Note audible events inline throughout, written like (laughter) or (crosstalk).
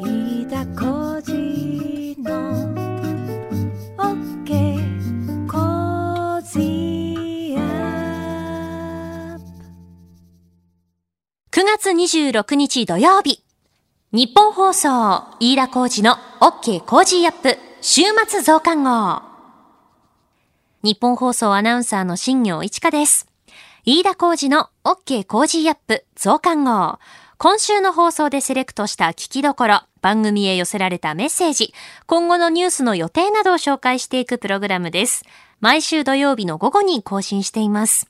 飯田浩司の OK Cozy up 9月26日土曜日。ニッポン放送、飯田浩司の OK Cozy up 週末増刊号。ニッポン放送アナウンサーの新行市佳です。飯田浩司の OK Cozy up 増刊号。今週の放送でセレクトした聞きどころ、番組へ寄せられたメッセージ、今後のニュースの予定などを紹介していくプログラムです。毎週土曜日の午後に更新しています。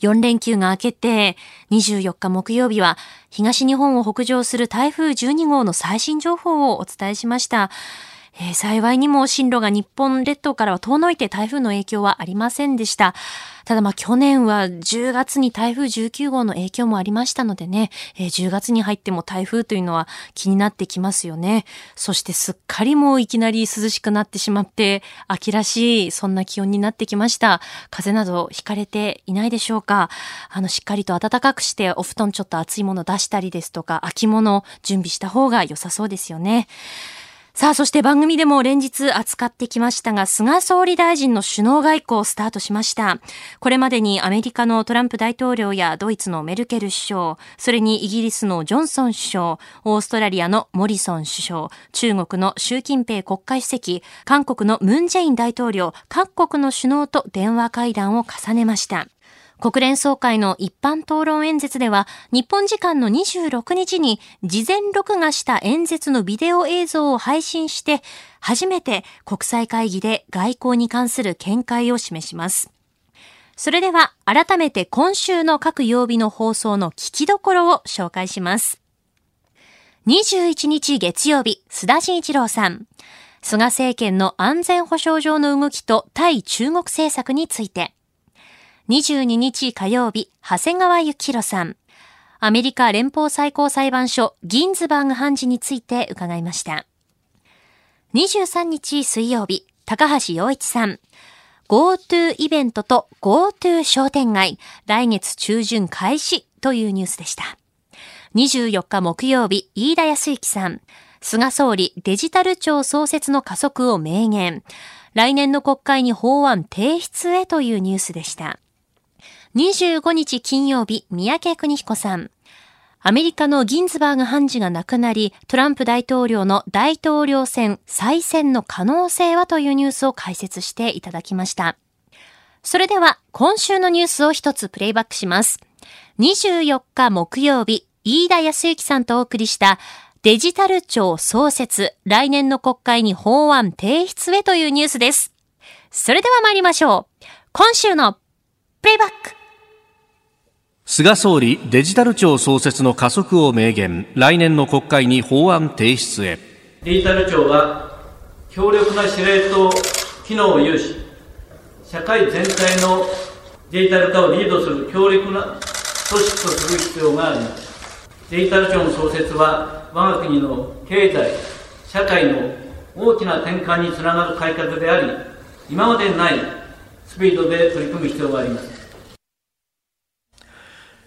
4連休が明けて、24日木曜日は東日本を北上する台風12号の最新情報をお伝えしました。えー幸いにも進路が日本列島からは遠のいて台風の影響はありませんでした。ただまあ去年は10月に台風19号の影響もありましたのでね、えー10月に入っても台風というのは気になってきますよね。そしてすっかりもういきなり涼しくなってしまって、秋らしいそんな気温になってきました。風邪などひかれていないでしょうかあの、しっかりと暖かくしてお布団ちょっと熱いもの出したりですとか、秋物準備した方が良さそうですよね。さあ、そして番組でも連日扱ってきましたが、菅総理大臣の首脳外交をスタートしました。これまでにアメリカのトランプ大統領やドイツのメルケル首相、それにイギリスのジョンソン首相、オーストラリアのモリソン首相、中国の習近平国家主席、韓国のムンジェイン大統領、各国の首脳と電話会談を重ねました。国連総会の一般討論演説では、日本時間の26日に事前録画した演説のビデオ映像を配信して、初めて国際会議で外交に関する見解を示します。それでは、改めて今週の各曜日の放送の聞きどころを紹介します。21日月曜日、須田慎一郎さん。菅政権の安全保障上の動きと対中国政策について。22日火曜日、長谷川幸宏さん。アメリカ連邦最高裁判所ギンズバーグ判事について伺いました。23日水曜日、高橋洋一さん。GoTo イベントと GoTo 商店街、来月中旬開始というニュースでした。24日木曜日、飯田康之さん。菅総理デジタル庁創設の加速を明言。来年の国会に法案提出へというニュースでした。25日金曜日、三宅邦彦さん。アメリカのギンズバーグ判事が亡くなり、トランプ大統領の大統領選再選の可能性はというニュースを解説していただきました。それでは、今週のニュースを一つプレイバックします。24日木曜日、飯田康之さんとお送りしたデジタル庁創設、来年の国会に法案提出へというニュースです。それでは参りましょう。今週のプレイバック。菅総理デジタル庁創設の加速を明言。来年の国会に法案提出へ。デジタル庁は強力な司令塔機能を有し社会全体のデジタル化をリードする強力な組織とする必要があります。デジタル庁の創設は我が国の経済社会の大きな転換につながる改革であり今までにないスピードで取り組む必要があります。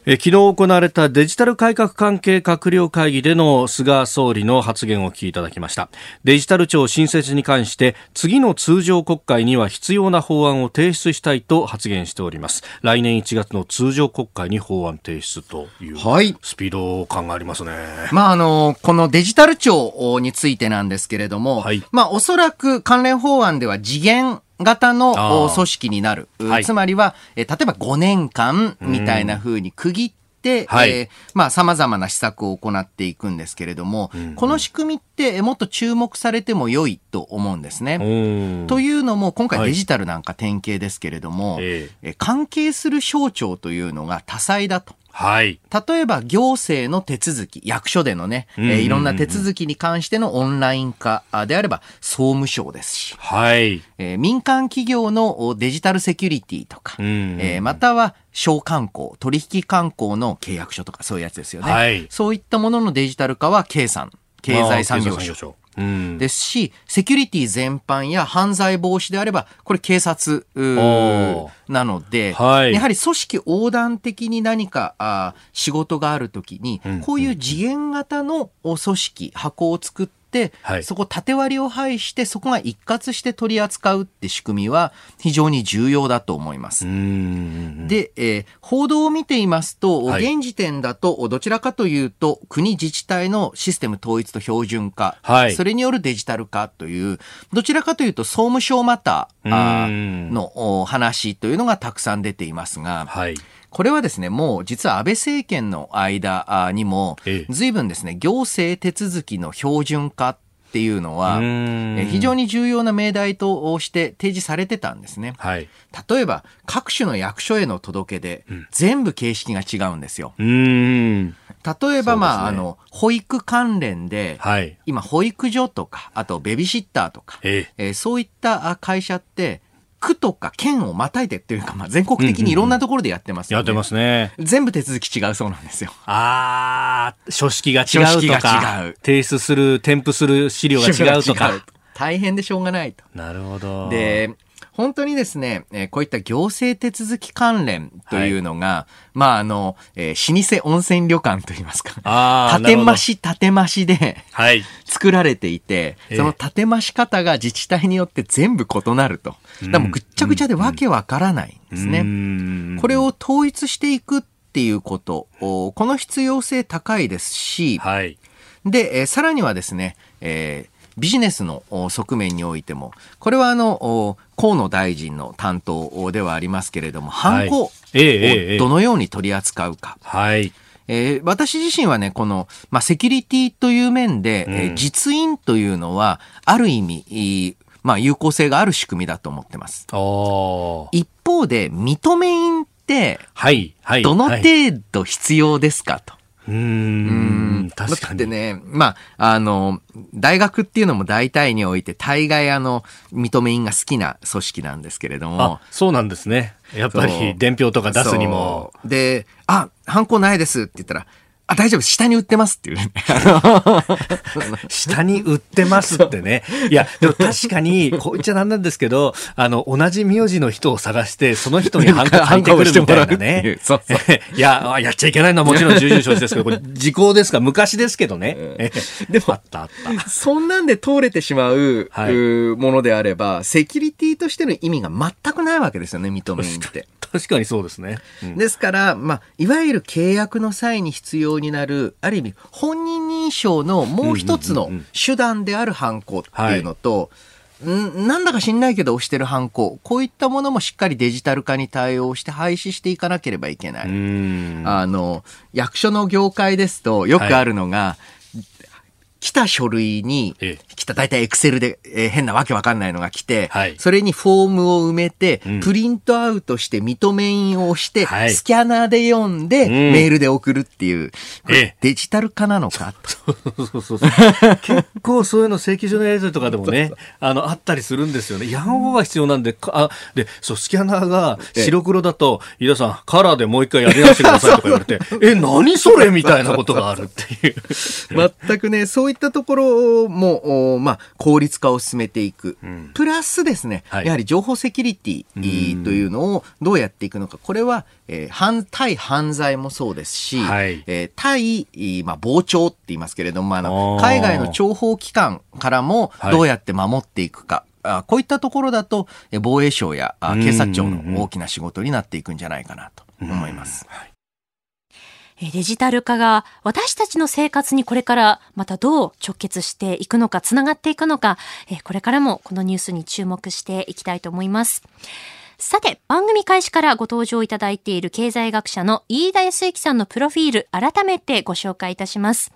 え昨日行われたデジタル改革関係閣僚会議での菅総理の発言を聞きいただきました。デジタル庁新設に関して次の通常国会には必要な法案を提出したいと発言しております。来年1月の通常国会に法案提出というはい。スピード感がありますね。まあ、あの、このデジタル庁についてなんですけれども、はい。まあ、おそらく関連法案では次元型の組織になる。はい。つまりは、えー例えば5年間みたいな風に区切って、はい。えーまあ、様々な施策を行っていくんですけれども、この仕組みってえーもっと注目されても良いと思うんですね。うんというのも、今回はい。デジタルなんか典型ですけれども、え。えー関係する省庁というのが多彩だと。はい。例えば行政の手続き、役所でのね、えーいろんな手続きに関してのオンライン化あであれば総務省です。し、はい。えー民間企業のおデジタルセキュリティとか、うんうんえーまたは商慣行、取引慣行の契約書とかそういうやつですよね。はい。そういったもののデジタル化は経産、経済産業省ですし、セキュリティ全般や犯罪防止であれば、これ警察なので、はい。やはり組織横断的に何かあー仕事があるときに、うんこういう次元型のお組織、箱を作って、はい。そこ縦割りを排して、そこが一括して取り扱うって仕組みは非常に重要だと思います。うんで、えー報道を見ていますと、はい。現時点だと、どちらかというと、国自治体のシステム統一と標準化、はい。それによるデジタル化という、どちらかというと、総務省またあーうん。のお話というのがたくさん出ていますが、はい。これはですね、もう実は安倍政権の間あにもええ、随分ですね、行政手続きの標準化っていうのは、非常に重要な命題として提示されてたんですね。はい。例えば、各種の役所への届け出、全部形式が違うんですよ。うん。例えば、まあ、あの、保育関連で、はい。今、保育所とか、あと、ベビーシッターとか、えええーそういったあ会社って、区とか県をまたいでっていうか、まあ、全国的にいろんなところでやってます。やってますね。全部手続き違うそうなんですよ。あー、書式が違うとか。違う提出する、添付する資料が違うとか。大変でしょうがないと。なるほど。で、本当にですね、えーこういった行政手続き関連というのが、まあ、あの、えー老舗温泉旅館といいますか、建て増し建て増しではい。作られていて、ええその建て増し方が自治体によって全部異なると。だもうぐっちゃぐちゃでわけわからないんですね。ねこれを統一していくっていうこと、おこの必要性高いですし、はい。で、えーさらにはですね、えービジネスのお側面においても、これはあの、お河野大臣の担当ではありますけれども、犯行をええええええどのように取り扱うか。はい。えー私自身はね、この、まあ、セキュリティという面で、えーうん実印というのは、ある意味、いいまあ、有効性がある仕組みだと思ってます。一方で、認め印って、はい。はい。どのはい程度必要ですかと。うーん。確かに。だってね、まあ、あの、大学っていうのも大体において、大概あの、認め印が好きな組織なんですけれどもあ、、そうなんですね。やっぱり、伝票とか出すにも。で、あ、ハンコないですって言ったら、あ、大丈夫、下に売ってますっていうね。(laughs) 下に売ってますってね。いや、でも確かに、こう言っちゃなんなんですけど、あの、同じ名字の人を探して、その人にハンコ書いてくるみたいなねう。そうそう (laughs) いや、あやっちゃいけないのはもちろん重々承知ですけど、これ時効ですか？昔ですけどね。えでもあったあった。そんなんで通れてしまう、はいものであれば、セキュリティとしての意味が全くないわけですよね、認め印って。(laughs) 確かにそうですね。うんですから、まあ、いわゆる契約の際に必要になる、ある意味、本人認証のもう一つの手段である犯行っていうのと、んなんだか知んないけど押してる犯行、こういったものもしっかりデジタル化に対応して廃止していかなければいけなうい。ん。あの、役所の業界ですと、よくあるのが、来た書類にええ、来た、大体エクセルで、えー変なわけわかんないのが来て、はい。それにフォームを埋めて、うん。プリントアウトして認め印を押して、はい。スキャナーで読んで、ん。メールで送るっていう、ええ。デジタル化なのか？と。そうそうそう。結構そういうの請求書のやり取りとかでもね、(laughs) あの、あったりするんですよね。やんごが必要なんで、かあ、で、そう、スキャナーが白黒だと、井田さん、カラーでもう一回やり直してくださいとか言われて、(laughs) え、何それみたいなことがあるっていう。(laughs) 全くね、そういったところも、おまあ、効率化を進めていく。プラスですね、はい。やはり情報セキュリティというのをどうやっていくのか。これは、えー反対犯罪もそうですし、はい。えー対、まあ、傍聴って言いますけれども、あの海外の諜報機関からもはい。どうやって守っていくか。あこういったところだと、えー防衛省やあ警察庁の大きな仕事になっていくんじゃないかなと思います。えーデジタル化が私たちの生活にこれからまたどう直結していくのか、つながっていくのか、これからもこのニュースに注目していきたいと思います。さて、番組開始からご登場いただいている経済学者の飯田康之さんのプロフィール、改めてご紹介いたします。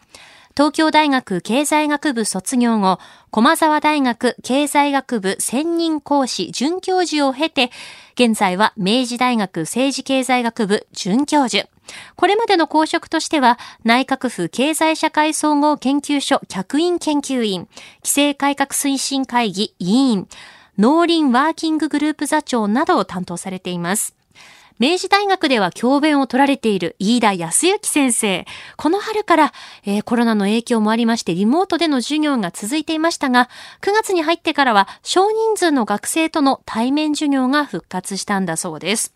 東京大学経済学部卒業後、駒沢大学経済学部専任講師准教授を経て、現在は明治大学政治経済学部准教授。これまでの公職としては、内閣府経済社会総合研究所客員研究員、規制改革推進会議委員、農林ワーキンググループ座長などを担当されています。明治大学では教鞭を取られている飯田康之先生。この春から、えー、コロナの影響もありましてリモートでの授業が続いていましたが、9月に入ってからは少人数の学生との対面授業が復活したんだそうです。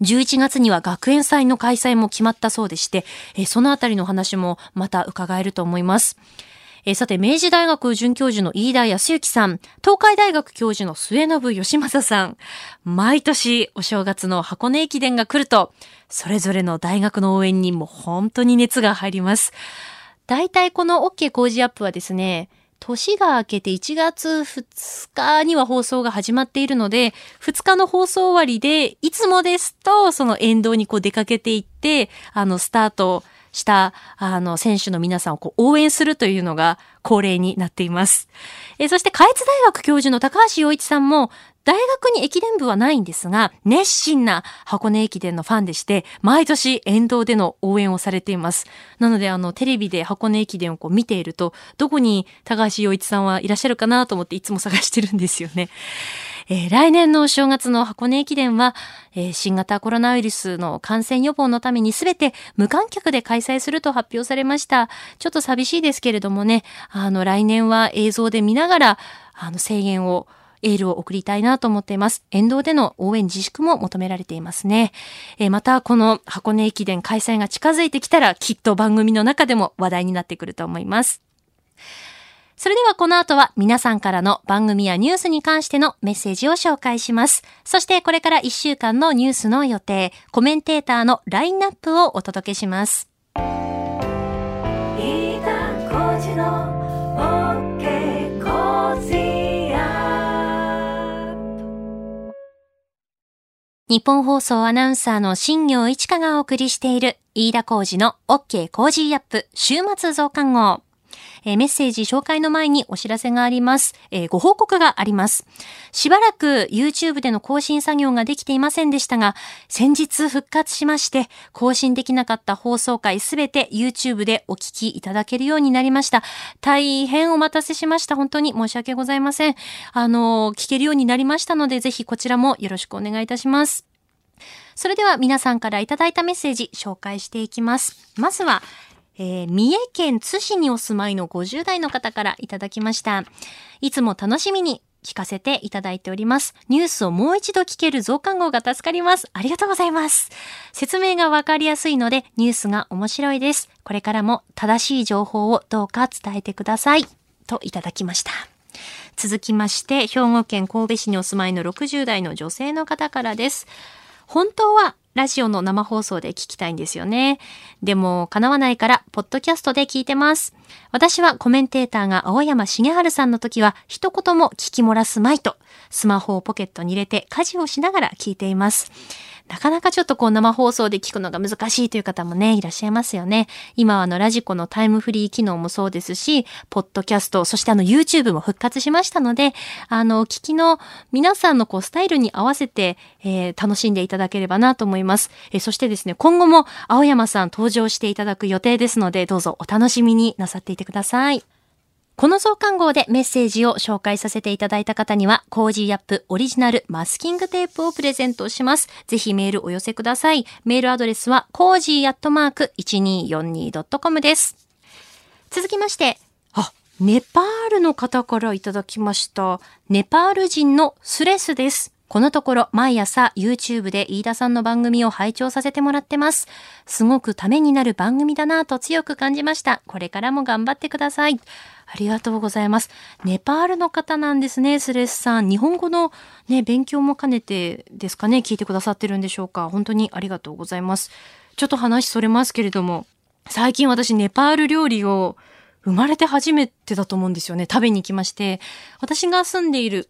11月には学園祭の開催も決まったそうでして、えー、そのあたりの話もまた伺えると思います。えー、さて、明治大学准教授の飯田康之さん、東海大学教授の末信義正さん、毎年お正月の箱根駅伝が来ると、それぞれの大学の応援にも本当に熱が入ります。大体この OK 工事アップはですね、年が明けて1月2日には放送が始まっているので、2日の放送終わりで、いつもですと、その沿道にこう出かけていって、あの、スタートした、あの、選手の皆さんをこう応援するというのが恒例になっています。えそして、下越大学教授の高橋洋一さんも、大学に駅伝部はないんですが、熱心な箱根駅伝のファンでして、毎年沿道での応援をされています。なので、あの、テレビで箱根駅伝をこう見ていると、どこに高橋洋一さんはいらっしゃるかなと思っていつも探してるんですよね。えー、来年の正月の箱根駅伝は、えー、新型コロナウイルスの感染予防のためにすべて無観客で開催すると発表されました。ちょっと寂しいですけれどもね、あの、来年は映像で見ながら、あの、制限をエールを送りたいなと思っています。沿道での応援自粛も求められていますね。えー、また、この箱根駅伝開催が近づいてきたら、きっと番組の中でも話題になってくると思います。それではこの後は皆さんからの番組やニュースに関してのメッセージを紹介します。そしてこれから1週間のニュースの予定、コメンテーターのラインナップをお届けします。ニッポン放送アナウンサーの新行市佳がお送りしている飯田浩司の OK Cozy up 週末増刊号。えー、メッセージ紹介の前にお知らせがあります。えー、ご報告があります。しばらく YouTube での更新作業ができていませんでしたが、先日復活しまして、更新できなかった放送回すべて YouTube でお聞きいただけるようになりました。大変お待たせしました。本当に申し訳ございません。あの、聞けるようになりましたので、ぜひこちらもよろしくお願いいたします。それでは皆さんからいただいたメッセージ紹介していきます。まずは、えー、三重県津市にお住まいの50代の方からいただきました。いつも楽しみに聞かせていただいております。ニュースをもう一度聞ける増刊号が助かります。ありがとうございます。説明がわかりやすいので、ニュースが面白いです。これからも正しい情報をどうか伝えてください。といただきました。続きまして、兵庫県神戸市にお住まいの60代の女性の方からです。本当はラジオの生放送で聞きたいんですよね。でも、叶わないから、ポッドキャストで聞いてます。私はコメンテーターが青山茂春さんの時は、一言も聞き漏らすまいと、スマホをポケットに入れて家事をしながら聞いています。なかなかちょっとこう生放送で聞くのが難しいという方もね、いらっしゃいますよね。今はあのラジコのタイムフリー機能もそうですし、ポッドキャスト、そしてあの YouTube も復活しましたので、あの、聞きの皆さんのこうスタイルに合わせて、えー、楽しんでいただければなと思います。えー、そしてですね、今後も青山さん登場していただく予定ですので、どうぞお楽しみになさっていてください。この増刊号でメッセージを紹介させていただいた方には、 Cozy up オリジナルマスキングテープをプレゼントします。ぜひメールお寄せください。メールアドレスは、 cozy アットマーク 1242.com です。続きまして、あ、ネパールの方からいただきました。ネパール人のスレスです。このところ毎朝 YouTube で飯田さんの番組を拝聴させてもらってます。すごくためになる番組だなと強く感じました。これからも頑張ってください。ありがとうございます。ネパールの方なんですね、スレスさん。日本語のね、勉強も兼ねてですかね、聞いてくださってるんでしょうか。本当にありがとうございます。ちょっと話それますけれども、最近私ネパール料理を生まれて初めてだと思うんですよね。食べに行きまして。私が住んでいる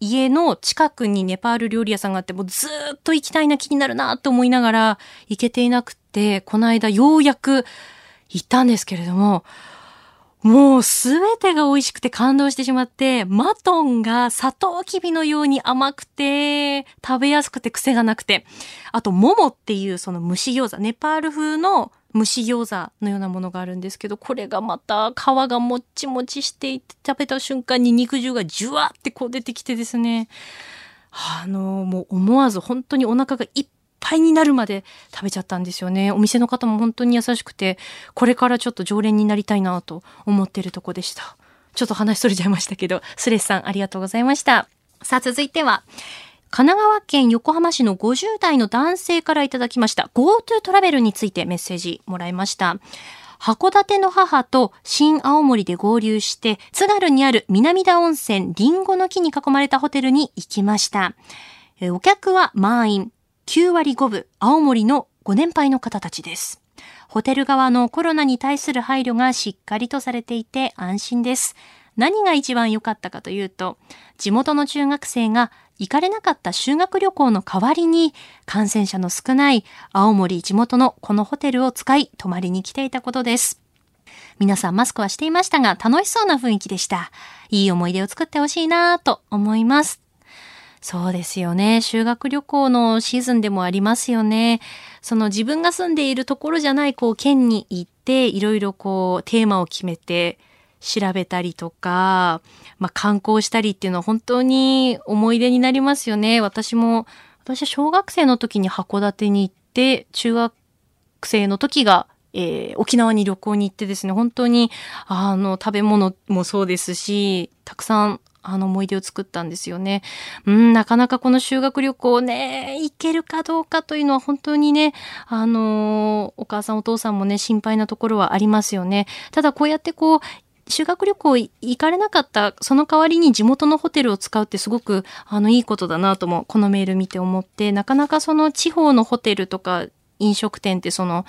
家の近くにネパール料理屋さんがあって、もうずっと行きたいな気になるなと思いながら行けていなくて、この間ようやく行ったんですけれども、もうすべてが美味しくて感動してしまって、マトンがサトウキビのように甘くて、食べやすくて癖がなくて、あと、モモっていうその蒸し餃子、ネパール風の蒸し餃子のようなものがあるんですけど、これがまた皮がもっちもちしていて、食べた瞬間に肉汁がジュワってこう出てきてですね、あの、もう思わず本当にお腹がいっぱいになるまで食べちゃったんですよね。お店の方も本当に優しくて、これからちょっと常連になりたいなと思ってるとこでした。ちょっと話しそれちゃいましたけど、スレスさんありがとうございました。さあ続いては、神奈川県横浜市の50代の男性からいただきました。GoTo トラベルについてメッセージもらいました。函館の母と新青森で合流して、津軽にある南田温泉リンゴの木に囲まれたホテルに行きました。お客は満員、9割5分、青森のご年配の方たちです。ホテル側のコロナに対する配慮がしっかりとされていて安心です。何が一番良かったかというと、地元の中学生が行かれなかった修学旅行の代わりに感染者の少ない青森地元のこのホテルを使い泊まりに来ていたことです。皆さんマスクはしていましたが楽しそうな雰囲気でした。いい思い出を作ってほしいなぁと思います。そうですよね。修学旅行のシーズンでもありますよね。その自分が住んでいるところじゃない、こう、県に行って、いろいろこう、テーマを決めて、調べたりとか、まあ、観光したりっていうのは本当に思い出になりますよね。私も、私は小学生の時に函館に行って、中学生の時が、えー沖縄に旅行に行ってですね、本当に、あの、食べ物もそうですし、たくさん、あの、思い出を作ったんですよね。うん、なかなかこの修学旅行ね、行けるかどうかというのは本当にね、あの、お母さんお父さんもね、心配なところはありますよね。ただこうやってこう、修学旅行行かれなかった、その代わりに地元のホテルを使うってすごく、あの、いいことだなとも、このメール見て思って、なかなかその地方のホテルとか飲食店ってその、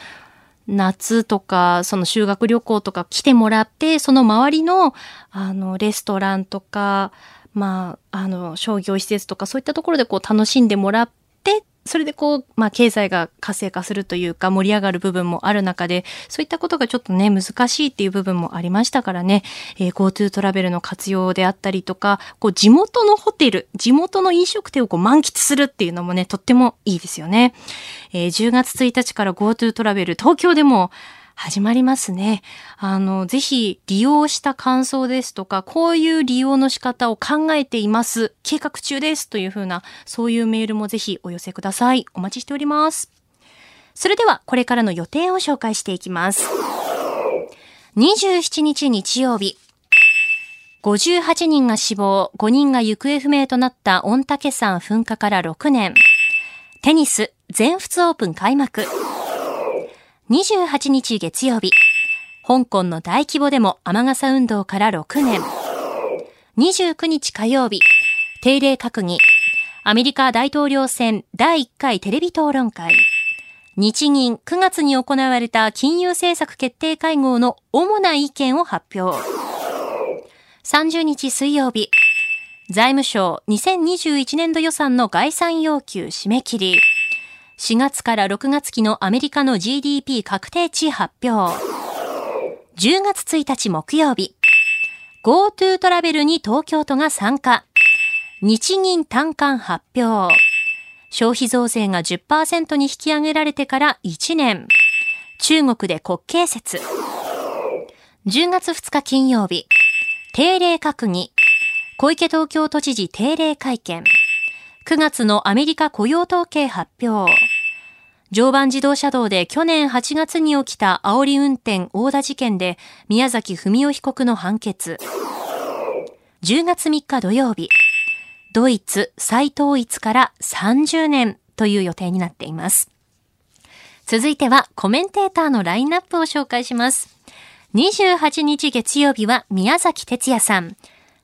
夏とか、その修学旅行とか来てもらって、その周りの、あの、レストランとか、まあ、あの、商業施設とか、そういったところでこう楽しんでもらっ、それでこう、まあ、経済が活性化するというか、盛り上がる部分もある中で、そういったことがちょっとね、難しいっていう部分もありましたからね、えー GoTo トラベルの活用であったりとか、こう、地元のホテル、地元の飲食店をこう満喫するっていうのもね、とってもいいですよね。えー10月1日から GoTo トラベル、東京でも始まりますね。あの、ぜひ利用した感想ですとか、こういう利用の仕方を考えています。計画中です。というふうな、そういうメールもぜひお寄せください。お待ちしております。それでは、これからの予定を紹介していきます。27日日曜日。58人が死亡、5人が行方不明となった御嶽山噴火から6年。テニス全仏オープン開幕。28日月曜日。香港の大規模デモ雨傘運動から6年。29日火曜日。定例閣議。アメリカ大統領選第1回テレビ討論会。日銀9月に行われた金融政策決定会合の主な意見を発表。30日水曜日。財務省2021年度予算の概算要求締め切り。4月から6月期のアメリカの GDP 確定値発表。10月1日木曜日。GoTo トラベルに東京都が参加。日銀単価発表。消費増税が10%に引き上げられてから1年。中国で国慶節。10月2日金曜日。定例閣議。小池東京都知事定例会見。9月のアメリカ雇用統計発表。常磐自動車道で去年8月に起きた煽り運転横打事件で宮崎文夫被告の判決。10月3日土曜日。ドイツ再統一から30年という予定になっています。続いてはコメンテーターのラインナップを紹介します。28日月曜日は宮崎哲也さん。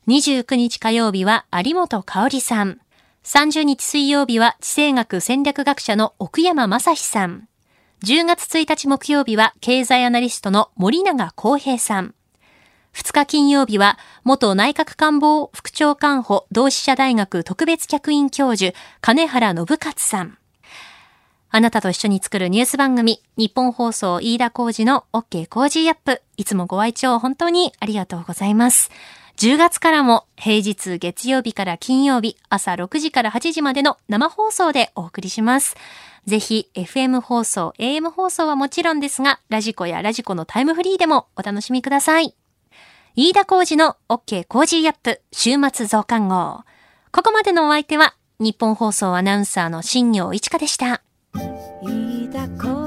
29日火曜日は有本香里さん。30日水曜日は地政学戦略学者の奥山正史さん。10月1日木曜日は経済アナリストの森永康平さん。2日金曜日は元内閣官房副長官補同志社大学特別客員教授金原信勝さん。あなたと一緒に作るニュース番組、日本放送飯田浩二の OK 工事アップ。いつもご愛聴本当にありがとうございます。10月からも平日月曜日から金曜日朝6時から8時までの生放送でお送りします。ぜひ FM 放送、AM 放送はもちろんですが、ラジコやラジコのタイムフリーでもお楽しみください。飯田浩二の OK 工事アップ週末増刊号。ここまでのお相手は日本放送アナウンサーの新業一華でした。言いたこ